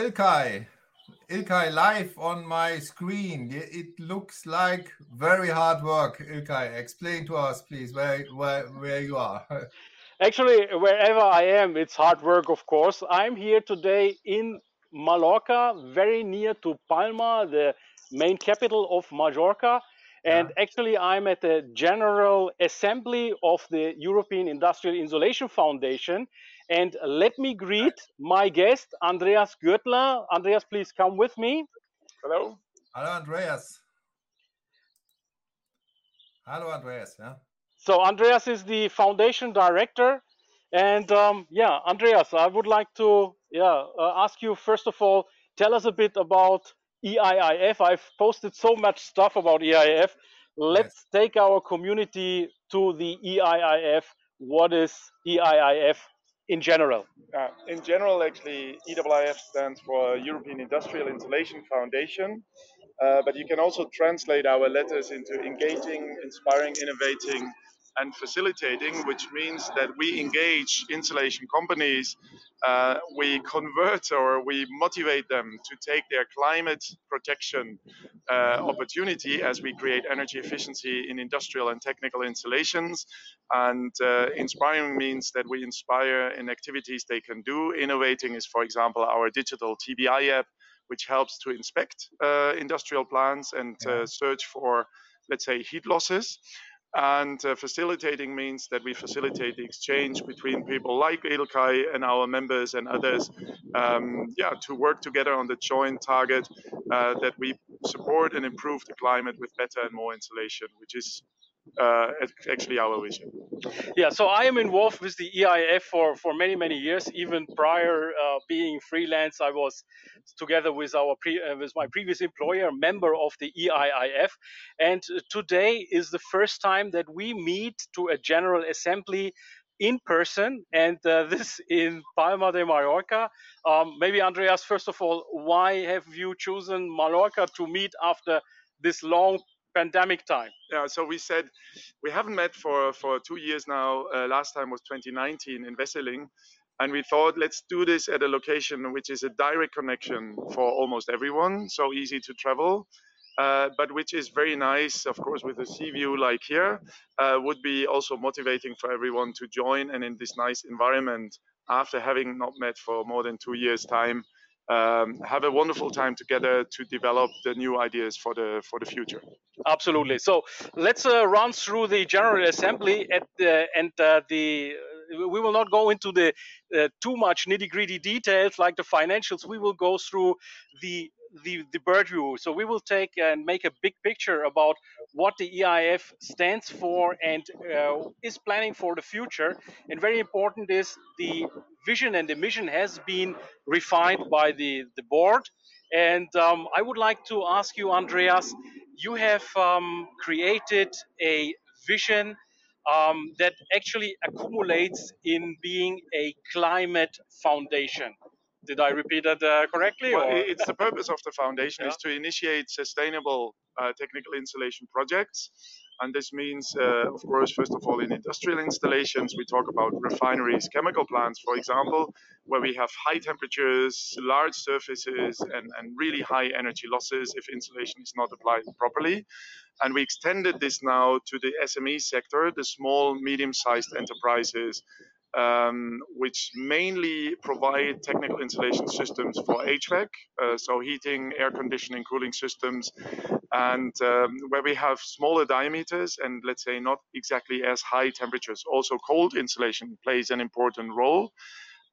Ilkay. Ilkay, live on my screen. It looks like very hard work. Ilkay, explain to us, please, where where, where you are. Actually, wherever I am, it's hard work, of course. I'm here today in Mallorca, very near to Palma, the main capital of Majorca. And yeah. actually, I'm at the General Assembly of the European Industrial Insulation Foundation. And let me greet my guest, Andreas Gürtler. Andreas, please come with me. Hello. Hello, Andreas. Hello, Andreas. Yeah. So, Andreas is the foundation director. And um, yeah, Andreas, I would like to yeah uh, ask you first of all, tell us a bit about EIIF. I've posted so much stuff about EIIF. Let's yes. take our community to the EIIF. What is EIIF in general? Uh, in general, actually, EIIF stands for European Industrial Insulation Foundation. Uh, but you can also translate our letters into engaging, inspiring, innovating, and facilitating, which means that we engage insulation companies, uh, we convert or we motivate them to take their climate protection uh, opportunity as we create energy efficiency in industrial and technical installations. And uh, inspiring means that we inspire in activities they can do. Innovating is, for example, our digital TBI app, which helps to inspect uh, industrial plants and uh, search for, let's say, heat losses. And uh, facilitating means that we facilitate the exchange between people like Ilkay and our members and others, um, yeah, to work together on the joint target uh, that we support and improve the climate with better and more insulation, which is uh, actually our vision. Yeah, so I am involved with the EIIF for, for many, many years. Even prior uh, being freelance, I was together with our pre, uh, with my previous employer, member of the EIIF. And today is the first time that we meet to a general assembly in person, and uh, this in Palma de Mallorca. Um, maybe Andreas, first of all, why have you chosen Mallorca to meet after this long pandemic time? Yeah, so we said we haven't met for for two years now. Uh, last time was 2019 in Wesseling, and we thought let's do this at a location which is a direct connection for almost everyone, so easy to travel. Uh, but which is very nice, of course, with a sea view like here, uh, would be also motivating for everyone to join and in this nice environment after having not met for more than two years' time um, have a wonderful time together to develop the new ideas for the for the future. Absolutely. So let's uh, run through the General Assembly at the, and uh, the. We will not go into the uh, too much nitty gritty details like the financials. We will go through the the, the bird view. So we will take and make a big picture about what the EIIF stands for and uh, is planning for the future. And very important is the vision and the mission has been refined by the, the board. And um, I would like to ask you, Andreas, you have um, created a vision um, that actually accumulates in being a climate foundation. Did I repeat that uh, correctly? Well, it's the purpose of the foundation yeah. is to initiate sustainable uh, technical installation projects. And this means, uh, of course, first of all, in industrial installations, we talk about refineries, chemical plants, for example, where we have high temperatures, large surfaces, and, and really high energy losses if insulation is not applied properly. And we extended this now to the SME sector, the small, medium sized enterprises um, which mainly provide technical insulation systems for HVAC, uh, so heating, air conditioning, cooling systems, and um, where we have smaller diameters and let's say not exactly as high temperatures. Also, cold insulation plays an important role.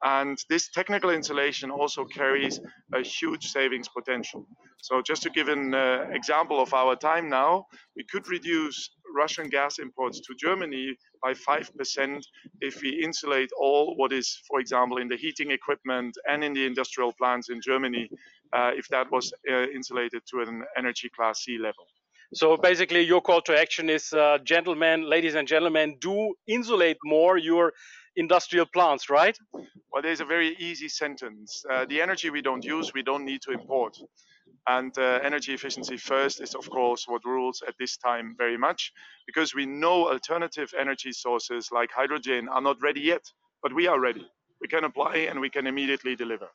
And this technical insulation also carries a huge savings potential. So just to give an uh, example of our time now, we could reduce Russian gas imports to Germany by 5% if we insulate all what is, for example, in the heating equipment and in the industrial plants in Germany, uh, if that was uh, insulated to an energy class C level. So basically, your call to action is, uh, gentlemen, ladies and gentlemen, do insulate more your industrial plants, right? Well, there's a very easy sentence. Uh, the energy we don't use, we don't need to import. And uh, energy efficiency first is, of course, what rules at this time very much, because we know alternative energy sources like hydrogen are not ready yet, but we are ready. We can apply and we can immediately deliver.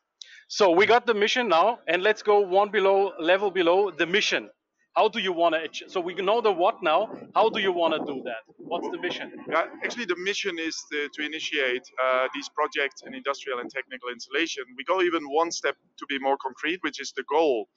So we got the mission now, and let's go one below level below the mission. How do you want to? So we know the what now. How do you want to do that? What's the mission? Yeah, actually, the mission is the, to initiate uh, these projects in industrial and technical installation. We go even one step to be more concrete, which is the goal.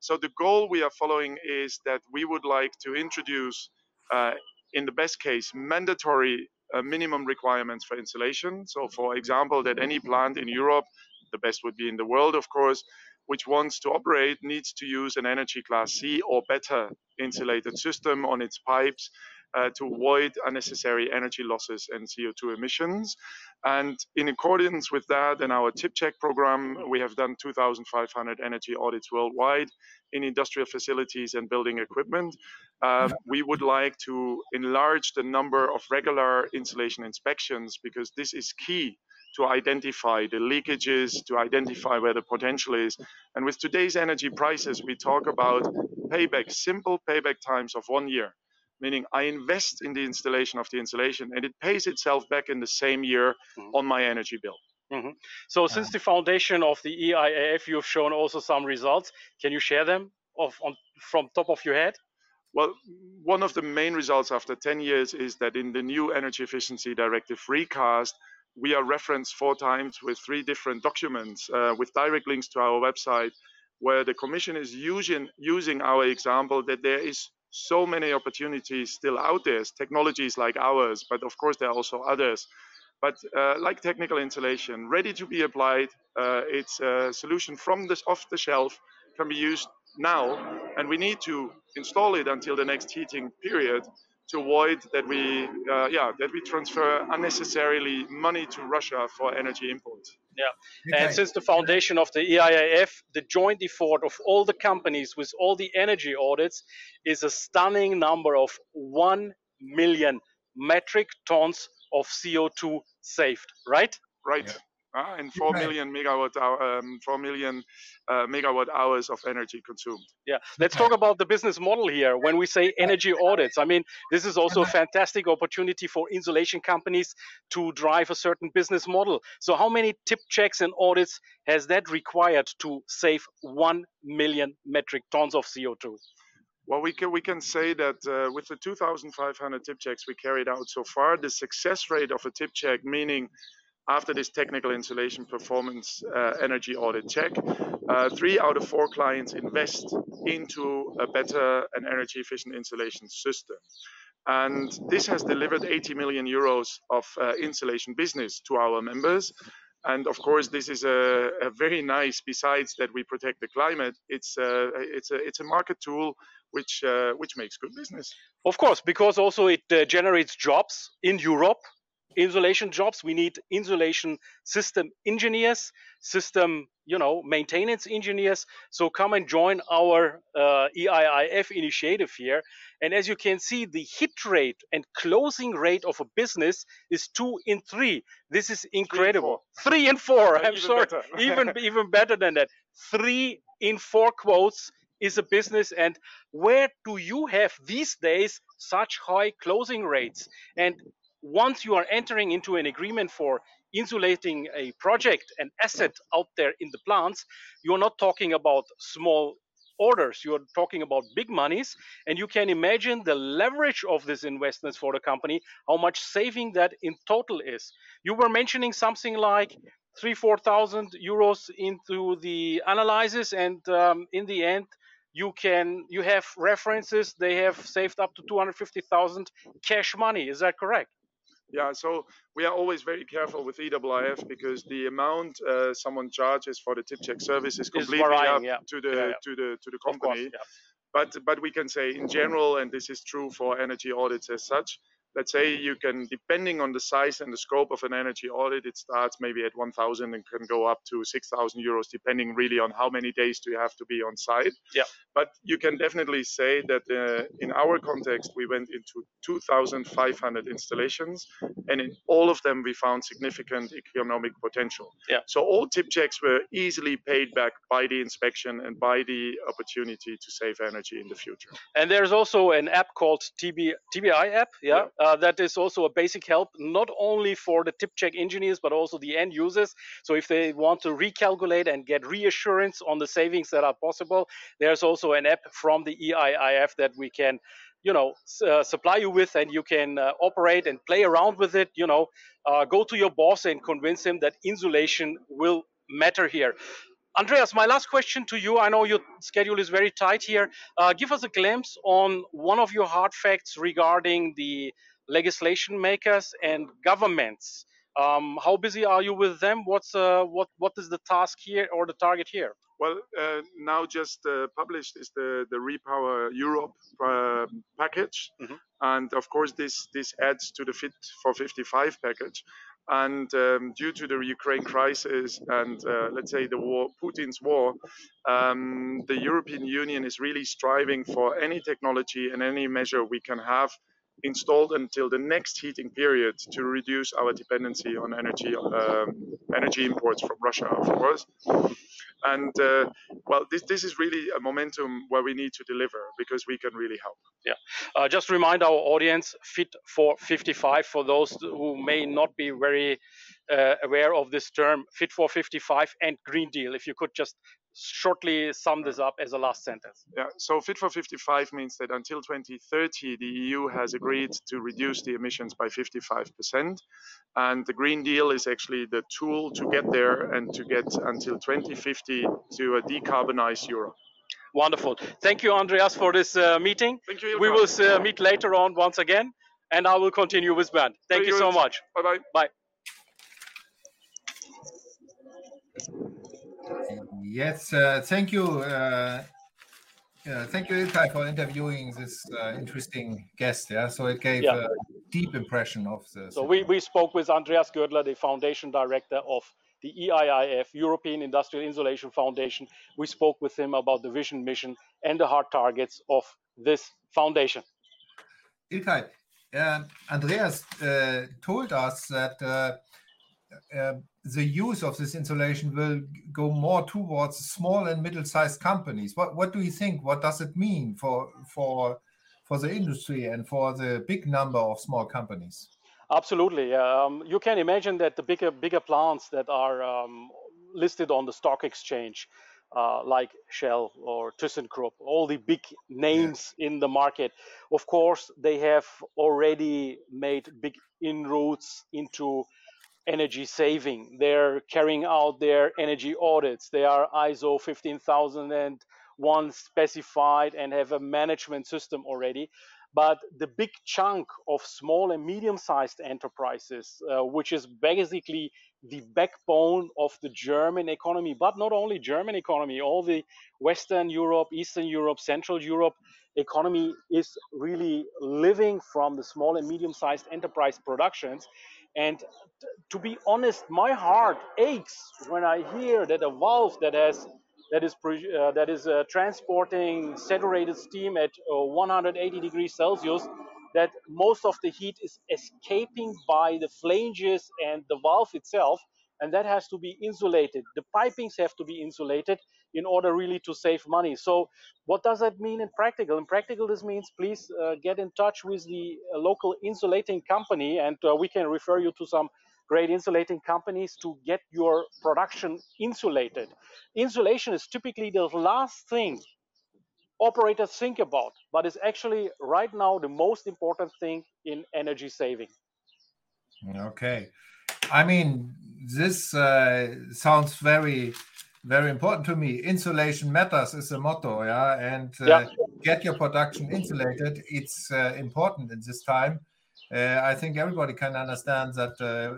So the goal we are following is that we would like to introduce, uh, in the best case, mandatory uh, minimum requirements for insulation. So, for example, that any plant in Europe, the best would be in the world, of course, which wants to operate needs to use an energy class C or better insulated system on its pipes uh, to avoid unnecessary energy losses and CO2 emissions. And in accordance with that and our tip check program, we have done 2,500 energy audits worldwide in industrial facilities and building equipment. Uh, we would like to enlarge the number of regular insulation inspections because this is key to identify the leakages, to identify where the potential is. And with today's energy prices, we talk about payback, simple payback times of one year meaning I invest in the installation of the installation and it pays itself back in the same year mm-hmm. on my energy bill. Mm-hmm. So, since the foundation of the EIIF, you have shown also some results. Can you share them of, on, from top of your head? Well, one of the main results after 10 years is that in the new Energy Efficiency Directive recast, we are referenced four times with three different documents uh, with direct links to our website, where the Commission is using, using our example that there is so many opportunities still out there, technologies like ours, but of course there are also others. But uh, like technical insulation, ready to be applied, uh, it's a solution from this off the shelf, can be used now, and we need to install it until the next heating period to avoid that we, uh, yeah, that we transfer unnecessarily money to Russia for energy imports. Yeah, okay. and since the foundation of the EIIF, the joint effort of all the companies with all the energy audits is a stunning number of 1 million metric tons of CO2 saved, right? Right. Yeah uh, and 4 million megawatt hour, um, 4 million uh, megawatt hours of energy consumed. Yeah, let's talk about the business model here. When we say energy audits, I mean this is also a fantastic opportunity for insulation companies to drive a certain business model. So, how many tip checks and audits has that required to save 1 million metric tons of CO2? Well, we can we can say that uh, with the 2,500 tip checks we carried out so far, the success rate of a tip check, meaning after this technical insulation performance uh, energy audit check, uh, three out of four clients invest into a better and energy efficient insulation system. And this has delivered 80 million euros of uh, insulation business to our members. And of course, this is a, a, very nice. Besides that, we protect the climate. It's a it's a it's a market tool which uh, which makes good business. Of course, because also it uh, generates jobs in Europe insulation jobs. We need insulation system engineers system you know maintenance engineers. So come and join our uh, eiif initiative here. And as you can see the hit rate and closing rate of a business is two in three. This is incredible. Three and four, i'm sorry. even even better than that. Three in four quotes is a business. And where do you have these days such high closing rates? And once you are entering into an agreement for insulating a project, an asset out there in the plants, you're not talking about small orders. You're talking about big monies, and you can imagine the leverage of these investments for the company, how much saving that in total is. You were mentioning something like three, four thousand euros into the analysis, and um, in the end, you can you have references. They have saved up to two hundred fifty thousand cash money. Is that correct? Yeah, so we are always very careful with EIIF because the amount uh, someone charges for the tip check service is completely varying, up yeah. to the Yeah, yeah. to the to the course, company. yeah. But but we can say in general, and this is true for energy audits as such. Let's say you can, depending on the size and the scope of an energy audit, it starts maybe at 1,000 and can go up to 6,000 euros, depending really on how many days do you have to be on site. Yeah. But you can definitely say that uh, in our context, we went into 2,500 installations, and in all of them, we found significant economic potential. Yeah. So all tip checks were easily paid back by the inspection and by the opportunity to save energy in the future. And there's also an app called TB, TBI app, yeah, Uh, that is also a basic help not only for the tip check engineers but also the end users. So if they want to recalculate and get reassurance on the savings that are possible, there's also an app from the EIIF that we can, you know, uh, supply you with, and you can uh, operate and play around with it. You know, uh, go to your boss and convince him that insulation will matter here. Andreas, my last question to you. I know your schedule is very tight here. Uh, give us a glimpse on one of your hard facts regarding the legislation makers and governments. Um, how busy are you with them? What's uh, what what is the task here or the target here? Well, uh, now just uh, published is the the Repower Europe uh, package, Mhm. and of course this this adds to the Fit for 55 package. And um, due to the Ukraine crisis and uh, let's say the war, Putin's war, um, the European Union is really striving for any technology and any measure we can have installed until the next heating period to reduce our dependency on energy um, energy imports from Russia, of course. And uh, well, this this is really a momentum where we need to deliver because we can really help. Uh, just remind our audience, Fit for 55, for those who may not be very uh, aware of this term, Fit for 55 and Green Deal. If you could just shortly sum this up as a last sentence. Yeah, so Fit for 55 means that until 2030, the EU has agreed to reduce the emissions by 55%. And the Green Deal is actually the tool to get there and to get until 2050 to a decarbonized Europe. Wonderful. Thank you, Andreas, for this uh, meeting. Thank you. We will uh, meet later on once again, and I will continue with Bernd. Thank Very you so much. Bye bye. Bye. Yes, uh, thank you. Uh, yeah, thank you, Ilkay, for interviewing this uh, interesting guest. Yeah, so it gave Yeah. a deep impression of the. So we, we spoke with Andreas Gürtler, the foundation director of the EIIF, European Industrial Insulation Foundation. We spoke with him about the vision, mission, and the hard targets of this foundation. Ilkay, uh, Andreas uh, told us that uh, uh, the use of this insulation will go more towards small and middle-sized companies. What what do you think? What does it mean for for for the industry and for the big number of small companies? Absolutely. Um, you can imagine that the bigger bigger plants that are um, listed on the stock exchange, uh, like Shell or ThyssenKrupp, all the big names in the market, of course, they have already made big inroads into energy saving. They're carrying out their energy audits. They are ISO 50001 specified and have a management system already. But the big chunk of small and medium sized enterprises, uh, which is basically the backbone of the German economy, but not only German economy, all the Western Europe, Eastern Europe, Central Europe economy is really living from the small and medium sized enterprise productions. And to be honest, my heart aches when I hear that a valve that has that is uh, that is uh, transporting saturated steam at uh, 180 degrees Celsius, that most of the heat is escaping by the flanges and the valve itself, and that has to be insulated. The pipings have to be insulated in order really to save money. So, what does that mean in practical? In practical, this means please uh, get in touch with the uh, local insulating company, and uh, we can refer you to some great insulating companies to get your production insulated. Insulation is typically the last thing operators think about, but is actually right now the most important thing in energy saving. Okay. I mean, this uh, sounds very, very important to me. Insulation matters is the motto, yeah. And uh, Yeah. get your production insulated. It's uh, important in this time. uh, I think everybody can understand that uh,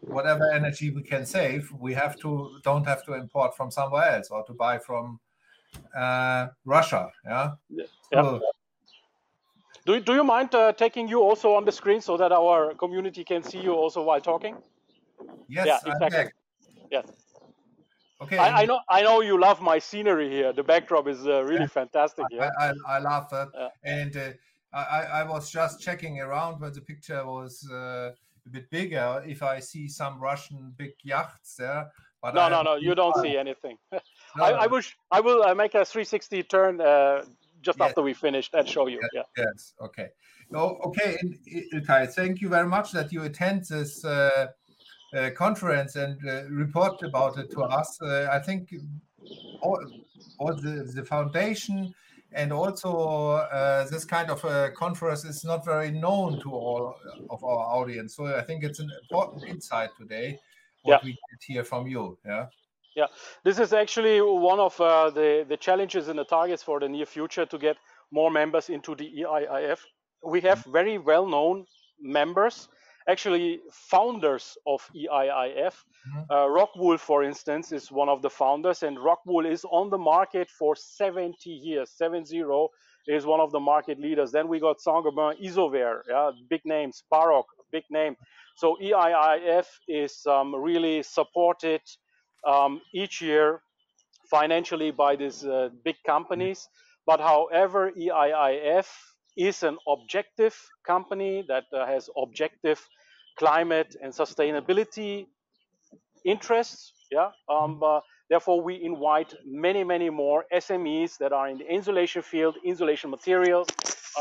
whatever energy we can save, we have to don't have to import from somewhere else or to buy from uh, Russia. Yeah. yeah. So, do, do you mind uh, taking you also on the screen so that our community can see you also while talking? Yes, yeah, exactly. Yes. Okay. I, I, know. I know you love my scenery here. The backdrop is uh, really yeah. fantastic. Yeah. I, I, I love that, yeah. and uh, I, I was just checking around when the picture was uh, a bit bigger. If I see some Russian big yachts there, but no, no, no, you don't see anything. no. I, I wish I will uh, make a 360 turn uh, just yes. after we finish and show you. Yes, yeah. yes. okay. Oh, okay, Ilkay, thank you very much that you attend this uh, uh, conference and uh, report about it to us. Uh, I think all, all the, the foundation and also uh, this kind of a conference is not very known to all of our audience. So I think it's an important insight today what yeah. we get here from you. Yeah. Yeah, this is actually one of uh, the the challenges and the targets for the near future to get more members into the EIIF. We have very well known members actually founders of EIIF. Mm-hmm. Uh, Rockwool, for instance, is one of the founders, and Rockwool is on the market for 70 years. 70 is one of the market leaders. Then we got Saint-Gobain, Isover, yeah, big names, Paroc, big name. So EIIF is um, really supported um, each year financially by these uh, big companies. But however, EIIF is an objective company that uh, has objective climate and sustainability interests. Yeah. Um, uh, therefore, we invite many, many more SMEs that are in the insulation field, insulation materials,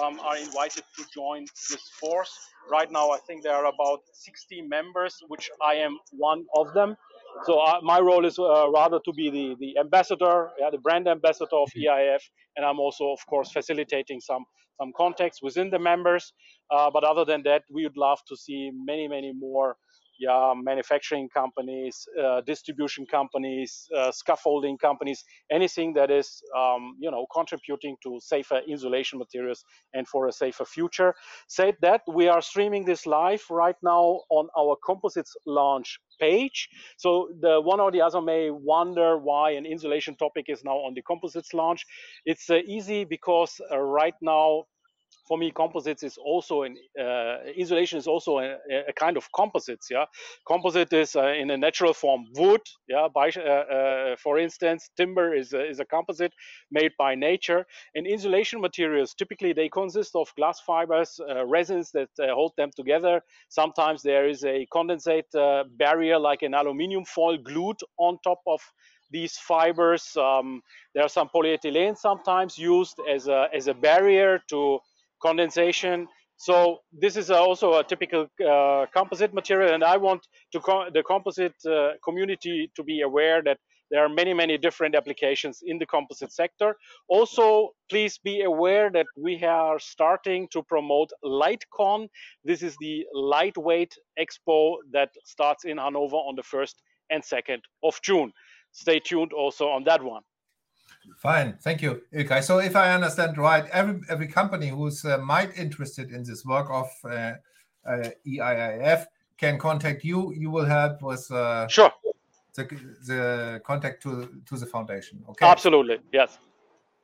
um, are invited to join this force. Right now, I think there are about 60 members, which I am one of them. So uh, my role is uh, rather to be the, the ambassador, yeah, the brand ambassador of EIIF, and I'm also, of course, facilitating some some contacts within the members. Uh, but other than that, we would love to see many, many more yeah, manufacturing companies, uh, distribution companies, uh, scaffolding companies, anything that is, um, you know, contributing to safer insulation materials and for a safer future. Said that, we are streaming this live right now on our composites launch page. So the one or the other may wonder why an insulation topic is now on the composites launch. It's uh, easy because uh, right now for me, composites is also an uh, insulation is also a, a, kind of composites. Yeah, composite is uh, in a natural form wood. Yeah, by uh, uh for instance, timber is a, is a composite made by nature. And insulation materials typically they consist of glass fibers, uh, resins that uh, hold them together. Sometimes there is a condensate barrier like an aluminium foil glued on top of these fibers. Um, there are some polyethylene sometimes used as a, as a barrier to condensation. So this is also a typical uh, composite material, and I want co the composite uh, community to be aware that there are many, many different applications in the composite sector. Also, please be aware that we are starting to promote LightCon. This is the lightweight expo that starts in Hanover on the 1st and 2nd of June. Stay tuned also on that one. Fine, thank you, Ilkay. So, if I understand right, every every company who's uh, might interested in this work of uh, uh, EIIF can contact you. You will help with uh, sure the, the contact to to the foundation. Okay, absolutely, yes.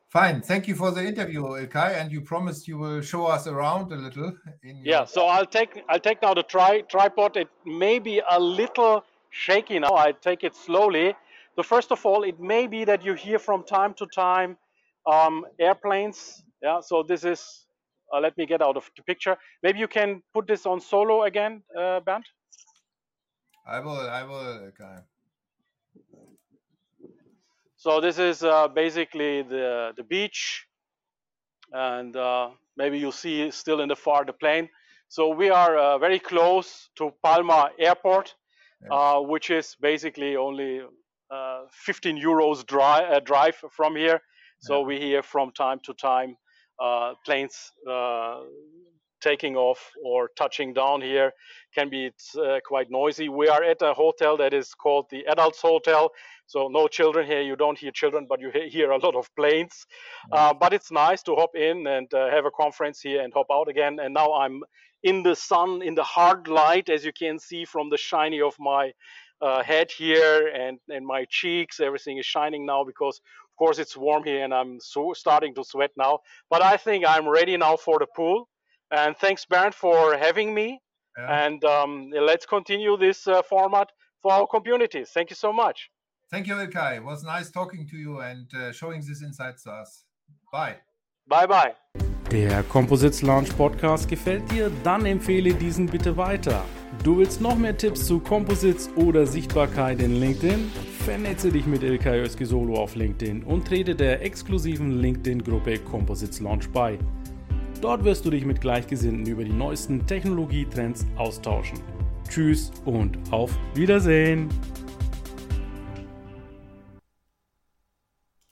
Fine, thank you for the interview, Ilkay, and you promised you will show us around a little. yeah, so I'll take I'll take now the tri tripod. It may be a little shaky now. I take it slowly. So first of all, it may be that you hear from time to time um, airplanes. Yeah, so this is, uh, let me get out of the picture. Maybe you can put this on solo again, uh, Bernd? I will, I will, okay. So this is uh, basically the, the beach. And uh, maybe you see still in the far the plane. So we are uh, very close to Palma Airport, yeah. Uh, which is basically only 15 euros dry, uh, drive from here. So yeah. we hear from time to time uh, planes taking off or touching down here can be uh, quite noisy. We are at a hotel that is called the Adults Hotel. So no children here. You don't hear children, but you hear a lot of planes. Uh, but it's nice to hop in and uh, have a conference here and hop out again. And now I'm in the sun, in the hard light, as you can see from the shiny of my uh, head here and, and my cheeks. Everything is shining now because, of course, it's warm here and I'm so starting to sweat now. But I think I'm ready now for the pool. And thanks, Bernd, for having me. Yeah. And um, let's continue this uh, format for our communities. Thank you so much. Thank you, Ilkay. It was nice talking to you and uh, showing this insights to us. Bye. Bye, bye. Der Composites Launch Podcast gefällt dir? Dann empfehle diesen bitte weiter. Du willst noch mehr Tipps zu Composites oder Sichtbarkeit in LinkedIn? Vernetze dich mit Ilkay Özki Solo auf LinkedIn und trete der exklusiven LinkedIn-Gruppe Composites Launch bei. Dort wirst du dich mit Gleichgesinnten über die neuesten Technologietrends austauschen. Tschüss und auf Wiedersehen!